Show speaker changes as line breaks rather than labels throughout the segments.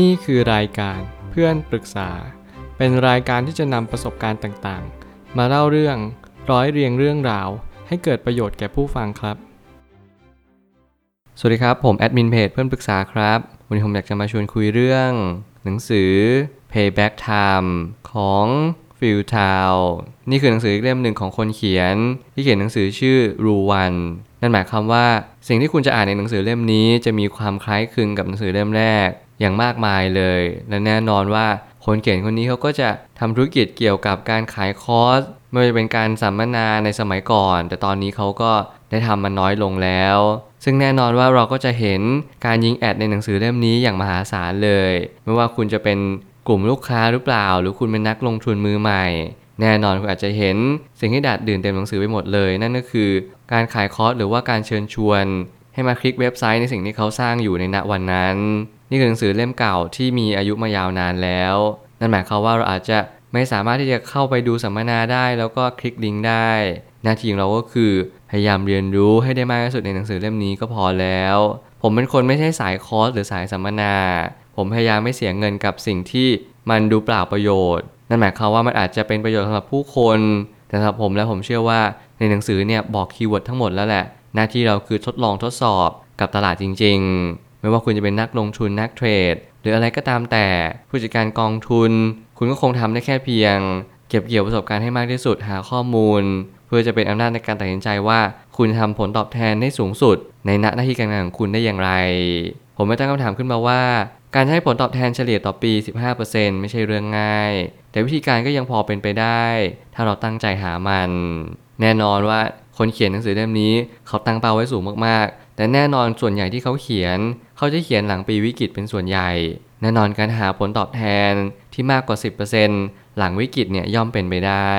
นี่คือรายการเพื่อนปรึกษา เป็นรายการที่จะนำประสบการณ์ต่างๆ มาเล่าเรื่องร้อยเรียงเรื่องราว ให้เกิดประโยชน์แก่ผู้ฟังครับ สวัสดีครับ ผมแอดมินเพจเพื่อนปรึกษาครับ วันนี้ผมอยากจะมาชวนคุยเรื่อง หนังสือ Payback Time ของฟิลทาวนี่คือหนังสืออีกเล่มหนึ่งของคนเขียน ที่เขียนหนังสือชื่อรูวันนั่นหมายความว่า สิ่งที่คุณจะอ่านในหนังสือเล่มนี้จะมีความคล้ายคลึงกับหนังสือเล่มแรก อย่างมากมายเลย และแน่นอนว่าคนเขียนคนนี้เขาก็จะทำธุรกิจเกี่ยวกับการขายคอร์สไม่ว่าจะเป็นการสัมมนาในสมัยก่อน แต่ตอนนี้เขาก็ได้ทำมันน้อยลงแล้ว ซึ่งแน่นอนว่าเราก็จะเห็นการยิงแอดในหนังสือเล่มนี้อย่างมหาศาลเลย ไม่ว่าคุณจะเป็นกลุ่มลูกค้าหรือเปล่า หรือคุณเป็นนักลงทุนมือใหม่ แน่นอนคุณอาจจะเห็นสิ่งที่ดัดดื่นเต็มหนังสือไปหมดเลย นั่นก็คือ การขายคอร์สหรือว่าการเชิญชวน ให้มาคลิกเว็บไซต์ในสิ่งที่เขาสร้างอยู่ในณวันนั้น นี่คือหนังสือเล่มเก่าที่มีอายุมายาวนานแล้ว นั่นหมายความว่าเราอาจจะไม่สามารถที่จะเข้าไปดูสัมมนาได้ แล้วก็คลิกลิงก์ได้ หน้าที่ของเราก็คือพยายามเรียนรู้ให้ได้มากที่สุดในหนังสือเล่มนี้ก็พอแล้ว ผมเป็นคนไม่ใช่สายคอร์สหรือสายสัมมนา ผมพยายามไม่เสียเงินกับสิ่งที่มันดูเปล่าประโยชน์ นั่นหมายความว่ามันอาจจะเป็นประโยชน์สำหรับผู้คน แต่สำหรับผมแล้วผมเชื่อว่าในหนังสือเนี่ยบอก keyword ทั้งหมดแล้วแหละ หน้าที่เราคือทดลองทดสอบกับตลาดจริง ๆ ไม่ว่าคุณจะเป็นนักลงทุนนักเทรด หรืออะไรก็ตามแต่ผู้จัดการกองทุน คุณก็คงทำได้แค่เพียง เก็บเกี่ยวประสบการณ์ให้มากที่สุดหาข้อมูล เพื่อจะเป็นอำนาจในการตัดสินใจว่า คุณทำผลตอบแทนได้สูงสุด ในหน้าที่การงานของคุณได้อย่างไร ผมไม่ตั้งคำถามขึ้นมาว่าการให้ผลตอบแทนเฉลี่ยต่อปี 15%ไม่ใช่เรื่องง่าย แต่วิธีการก็ยังพอเป็นไปได้ ถ้าเราตั้งใจหามัน แน่นอนว่า คนเขียนหนังสือเล่มนี้เขาตั้งเป้าไว้สูงมากๆ แต่แน่นอนส่วนใหญ่ที่เขาเขียน เขาจะเขียนหลังปีวิกฤตเป็นส่วนใหญ่ แน่นอนการหาผลตอบแทนที่มากกว่า 10%หลังวิกฤตเนี่ยย่อมเป็นไปได้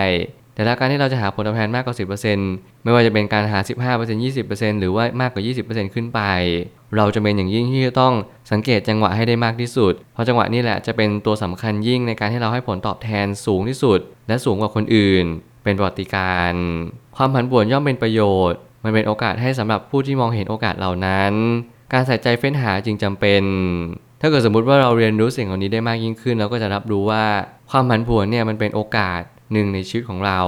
แต่ละการที่เราจะหาผลตอบแทนมากกว่า 10%ไม่ว่าจะเป็นการหา 15% 20%หรือว่ามากกว่า 20%ขึ้นไป เราจะเป็นอย่างยิ่งที่จะต้องสังเกตจังหวะให้ได้มากที่สุด เพราะจังหวะนี้แหละจะเป็นตัวสำคัญยิ่งในการให้เราให้ผลตอบแทนสูงที่สุด และสูงกว่าคนอื่น เป็นประวัติการ ความผันผวนย่อมเป็นประโยชน์ มันเป็นโอกาสให้สำหรับผู้ที่มองเห็นโอกาสเหล่านั้น การใส่ใจเฟ้นหาจึงจำเป็น ถ้าเกิดสมมุติว่าเราเรียนรู้สิ่งเหล่านี้ได้มากยิ่งขึ้น เราก็จะรับรู้ว่าความผันผวนเนี่ยมันเป็นโอกาสหนึ่งในชีวิตของเรา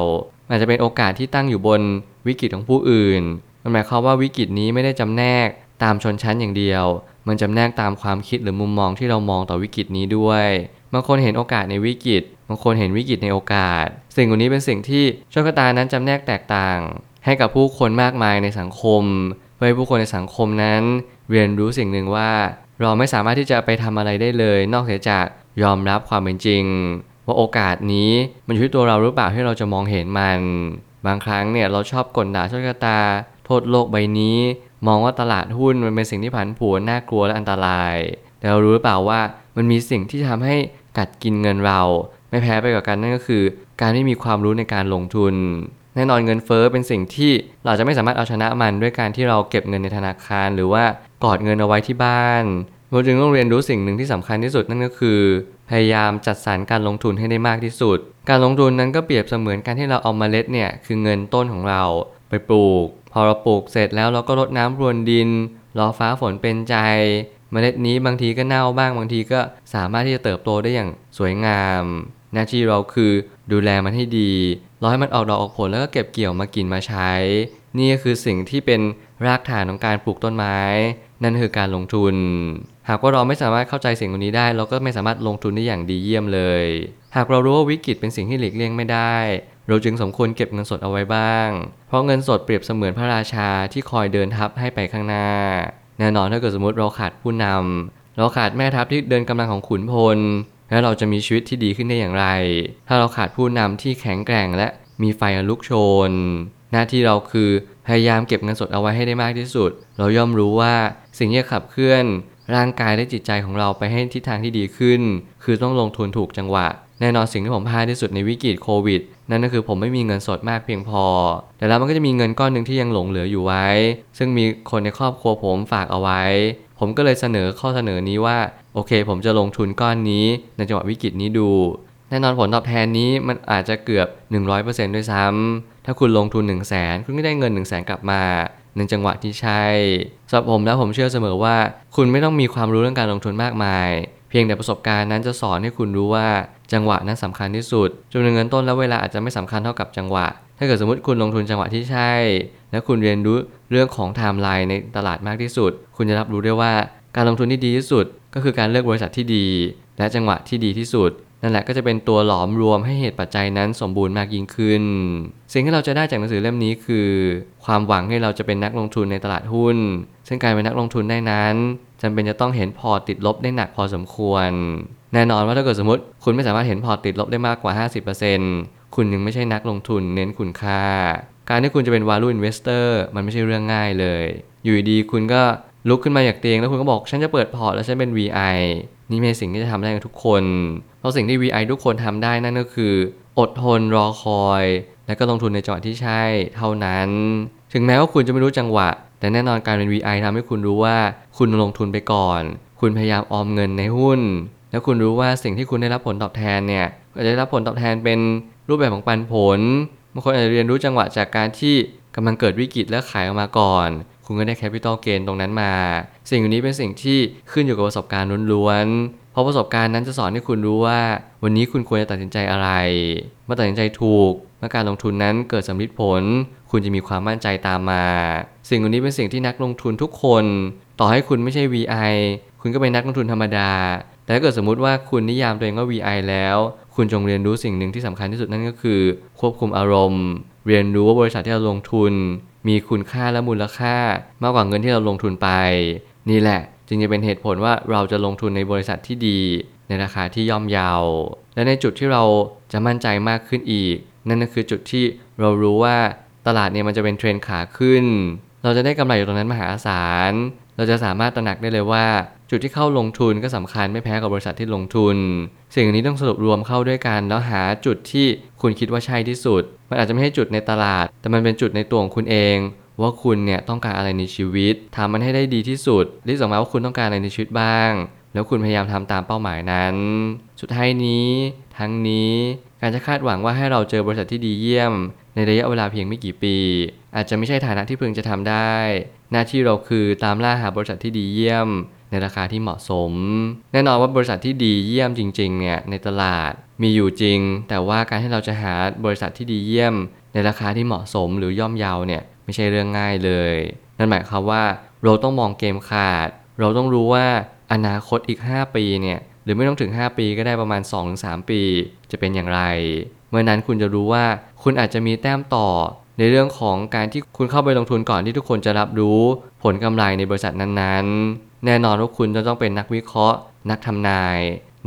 อาจจะเป็นโอกาสที่ตั้งอยู่บนวิกฤตของผู้อื่นมันหมายความว่าวิกฤตนี้ไม่ได้จำแนกตามชนชั้นอย่างเดียว มันจำแนกตามความคิดหรือมุมมองที่เรามองต่อวิกฤตนี้ด้วยบางคนเห็นโอกาสในวิกฤต บางคนเห็นวิกฤตในโอกาส สิ่งเหล่านี้เป็นสิ่งที่โชคชะตานั้นจำแนกแตกต่าง ให้กับผู้คนมากมายในสังคมเพื่อให้ผู้คนในสังคมนั้น เรียนรู้สิ่งหนึ่งว่า เราไม่สามารถที่จะไปทำอะไรได้เลย นอกจากยอมรับความเป็นจริง ว่าโอกาสนี้มันอยู่ที่ตัวเราหรือเปล่าที่เราจะมองเห็นมัน บางครั้งเนี่ยเราชอบกลด่าโชคชะตา โทษโลกใบนี้ มองว่าตลาดหุ้นมันเป็นสิ่งที่ผันผวนน่ากลัวและอันตราย แต่เรารู้หรือเปล่าว่ามันมีสิ่งที่ทำให้กัดกินเงินเรา ไม่แพ้ไปกว่ากันนั่นก็คือ การไม่มีความรู้ในการลงทุน แน่นอนเงินเฟ้อเป็นสิ่งที่เราจะไม่สามารถเอาชนะมันด้วยการที่เราเก็บเงินในธนาคาร หรือว่ากอดเงินเอาไว้ที่บ้านเราจึงต้องเรียนรู้สิ่งหนึ่งที่สำคัญที่สุดนั่นก็คือ พยายามจัดสรรการลงทุนให้ได้มากที่สุด การลงทุนนั้นก็เปรียบเสมือนการที่เราเอามาเมล็ดเนี่ยคือเงินต้นของเราไปปลูก พอเราปลูกเสร็จแล้วเราก็รดน้ำพรวนดินรอฟ้าฝนเป็นใจ มล็ดนี้บางทีก็เน่าบ้างบางทีก็สามารถที่จะเติบโตได้อย่างสวยงามหน้าที่เราคือดูแลมันให้ดีรอให้มันออกดอกออกผลแล้วก็เก็บเกี่ยวมากินมาใช้ นี่ก็คือสิ่งที่เป็นรากฐานของการปลูกต้นไม้ นั่นคือการลงทุน หากว่าเราไม่สามารถเข้าใจสิ่งนี้ได้ เราก็ไม่สามารถลงทุนได้อย่างดีเยี่ยมเลย หากเรารู้ว่าวิกฤตเป็นสิ่งที่หลีกเลี่ยงไม่ได้ เราจึงสมควรเก็บเงินสดเอาไว้บ้าง เพราะเงินสดเปรียบเสมือนพระราชาที่คอยเดินทัพให้ไปข้างหน้า แน่นอนถ้าเกิดสมมติเราขาดผู้นำเราขาดแม่ทัพที่เดินกำลังของขุนพล แล้วเราจะมีชีวิตที่ดีขึ้นได้อย่างไร ถ้าเราขาดผู้นำที่แข็งแกร่งและมีไฟลุกโชน หน้าที่เราคือพยายามเก็บเงินสดเอาไว้ให้ได้มากที่สุด เราย่อมรู้ว่าสิ่งที่ขับเคลื่อน ร่างกายและจิตใจของเราไปให้ทิศทางที่ดีขึ้น คือต้องลงทุนถูกจังหวะ แน่นอนสิ่งที่ผมพลาดที่สุดในวิกฤตโควิด นั่นก็คือผมไม่มีเงินสดมากเพียงพอ แต่แล้วมันก็จะมีเงินก้อนหนึ่งที่ยังหลงเหลืออยู่ไว้ ซึ่งมีคนในครอบครัวผมฝากเอาไว้ ผมก็เลยเสนอข้อเสนอนี้ว่าโอเค ผมจะลงทุนก้อนนี้ในจังหวะวิกฤตนี้ดู แน่นอนผลตอบแทนนี้มันอาจจะเกือบ 100%ด้วยซ้ำถ้าคุณลงทุน 1 0 0 0 0แสนคุณก็ได้เงิน 1 0 0 0 0แสนกลับมาในจังหวะที่ใช่สำหรับผมแล้วผมเชื่อเสมอว่า คุณไม่ต้องมีความรู้เรื่องการลงทุนมากมาย เพีพียงแต่ประสบการณ์นั้นจะสอนให้คุณรู้ว่า จังหวะนั้นสำคัญที่สุดจำนวนเงินต้นและเวลาอาจจะไม่สำคัญเท่ากับจังหวะ ถ้าเกิดสมมติคุณลงทุนจังหวะที่ใช่ และคุณเรียนรู้เรื่องของไทม์ไลน์ในตลาดมากที่สุด คุณจะรับรู้ได้ว่าการลงทุนที่ดีที่สุด ก็คือการเลือกบริษัทที่ดี และจังหวะที่ดีที่สุด นั่นแหละก็จะเป็นตัวหลอมรวมให้เหตุปัจจัยนั้นสมบูรณ์มากยิ่งขึ้น สิ่งที่เราจะได้จากหนังสือเล่มนี้คือ ความหวังให้เราจะเป็นนักลงทุนในตลาดหุ้น ซึ่งการเป็นนักลงทุนได้นั้นจำเป็นจะต้องเห็นพอติดลบได้หนักพอสมควร แน่นอนว่าถ้าเกิดสมมติ คุณไม่สามารถเห็นพอติดลบได้มากกว่า 50%คุณยังไม่ใช่นักลงทุนเน้นคุณค่า การที่คุณจะเป็น value investor มันไม่ใช่เรื่องง่ายเลย อยู่ดีๆคุณก็ลุกขึ้นมาจากเตียงแล้วคุณก็บอกฉันจะเปิดพอร์ตแล้วฉันเป็น VI นี่ไม่ใช่สิ่งที่จะทำได้กับทุกคน ราะสิ่งที่ VI ทุกคนทำได้นั่นก็คือ อดทนรอคอย และก็ลงทุนในจังหวะที่ใช่เท่านั้น ถึงแม้ว่าคุณจะไม่รู้จังหวะ แต่แน่นอนการเป็น VI ทำให้คุณรู้ว่าคุณลงทุนไปก่อน คุณพยายามออมเงินในหุ้น แล้วคุณรู้ว่าสิ่งที่คุณได้รับผลตอบแทนเนี่ยก็จะได้รับผลตอบแทนเป็นรูปแบบของปันผลบางคนอาจจะเรียนรู้จังหวะจากการที่กำลังเกิดวิกฤตและขายออกมาก่อน คุณก็ได้แคปิตอลเกนตรงนั้นมา สิ่งนี้เป็นสิ่งที่ขึ้นอยู่กับประสบการณ์ล้วน เพราะประสบการณ์นั้นจะสอนให้คุณรู้ว่า วันนี้คุณควรจะตัดสินใจอะไร เมื่อตัดสินใจถูกเมื่อการลงทุนนั้นเกิดสำลิดผล คุณจะมีความมั่นใจตามมา สิ่งเหล่านี้เป็นสิ่งที่นักลงทุนทุกคน ต่อให้คุณไม่ใช่ VI คุณก็เป็นนักลงทุนธรรมดา แต่ถ้าเกิดสมมุติว่าคุณนิยามตัวเองว่า VI แล้ว คุณจงเรียนรู้สิ่งหนึ่งที่สำคัญที่สุดนั่นก็คือ ควบคุมอารมณ์ เรียนรู้ว่าบริษัทที่เราลงทุน มีคุณค่าและมูลค่ามากกว่าเงินที่เราลงทุนไป นี่แหละ จึงจะเป็นเหตุผลว่าเราจะลงทุนในบริษัทที่ดี ในราคาที่ย่อมเยาและในจุดที่เราจะมั่นใจมากขึ้นอีก นั่นก็คือจุดที่เรารู้ว่าตลาดเนี่ยมันจะเป็นเทรนขาขึ้น เราจะได้กำไรอยู่ตรงนั้นมหาศาล เราจะสามารถตระหนักได้เลยว่า จุดที่เข้าลงทุนก็สำคัญไม่แพ้กับบริษัทที่ลงทุน สิ่งนี้ต้องสรุปรวมเข้าด้วยกัน แล้วหาจุดที่คุณคิดว่าใช่ที่สุด มันอาจจะไม่ใช่จุดในตลาด แต่มันเป็นจุดในตัวของคุณเอง ว่าคุณเนี่ยต้องการอะไรในชีวิตทำมันให้ได้ดีที่สุดรีบส่งมาว่าคุณต้องการอะไรในชีวิตบ้าง แล้วคุณพยายามทำตามเป้าหมายนั้น สุดท้ายนี้ ทั้งนี้การจะคาดหวังว่าให้เราเจอบริษัทที่ดีเยี่ยม ในระยะเวลาเพียงไม่กี่ปี อาจจะไม่ใช่ฐานะที่พึงจะทำได้ หน้าที่เราคือตามล่าหาบริษัทที่ดีเยี่ยม ในราคาที่เหมาะสม แน่นอนว่าบริษัทที่ดีเยี่ยมจริงๆเนี่ยในตลาดมีอยู่จริง แต่ว่าการที่เราจะหาบริษัทที่ดีเยี่ยม ในราคาที่เหมาะสมหรือย่อมเยาวเนี่ย ไม่ใช่เรื่องง่ายเลย นั่นหมายความว่าเราต้องมองเกมขาด เราต้องรู้ว่าอนาคตอีก 5 ปีเนี่ยหรือไม่ต้องถึง 5 ปีก็ได้ประมาณ 2-3 ปี จะเป็นอย่างไร เมื่อนั้นคุณจะรู้ว่าคุณอาจจะมีแต้มต่อ ในเรื่องของการที่คุณเข้าไปลงทุนก่อนที่ทุกคนจะรับรู้ผลกำไรในบริษัทนั้นๆ แน่นอนว่าคุณจะต้องเป็นนักวิเคราะห์ นักทำนาย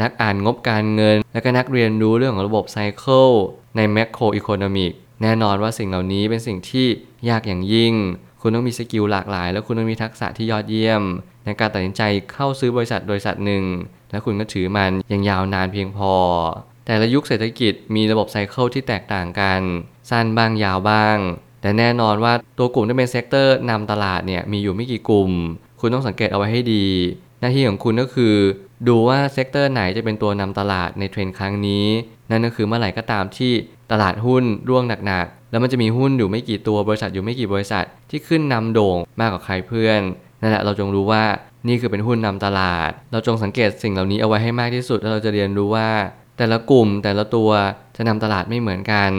นักอ่านงบการเงิน และก็นักเรียนรู้เรื่องของระบบ cycle ใน macroeconomic แน่นอนว่าสิ่งเหล่านี้เป็นสิ่งที่ ยากอย่างยิ่ง คุณต้องมี skill หลากหลาย และคุณต้องมีทักษะที่ยอดเยี่ยม ในการตัดสินใจเข้าซื้อบริษัทบริษัทหนึ่ง และคุณก็ถือมันอย่างยาวนานเพียงพอ แต่ละยุคเศรษฐกิจมีระบบ cycle ที่แตกต่างกัน สั้นบ้างยาวบ้าง แต่แน่นอนว่าตัวกลุ่มที่เป็น sector นำตลาดเนี่ยมีอยู่ไม่กี่กลุ่ม คุณต้องสังเกตเอาไว้ให้ดี หน้าที่ของคุณก็คือดูว่า sector ไหนจะเป็นตัวนำตลาดในเทรนด์ครั้งนี้ นั่นก็คือเมื่อไหร่ก็ตามที่ตลาดหุ้นร่วงหนัก แล้วมันจะมีหุ้นอยู่ไม่กี่ตัวบริษัทอยู่ไม่กี่บริษัทที่ขึ้นนำโด่งมากกว่าใครเพื่อนนั่นแหละเราจงรู้ว่านี่คือเป็นหุ้นนำตลาด เราจงสังเกตสิ่งเหล่านี้เอาไว้ให้มากที่สุดแล้วเราจะเรียนรู้ว่า แต่ละกลุ่มแต่ละตัวจะนำตลาดไม่เหมือนกัน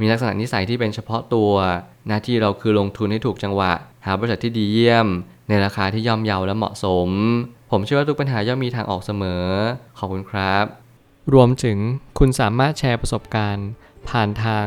มีลักษณะนิสัยที่เป็นเฉพาะตัว หน้าที่เราคือลงทุนให้ถูกจังหวะ หาบริษัทที่ดีเยี่ยม ในราคาที่ย่อมเยาและเหมาะสม ผมเชื่อว่าทุกปัญหาย่อมมีทางออกเสมอ ขอบคุณครับ รวมถึงคุณสามารถแชร์ประสบการณ์ ผ่านทาง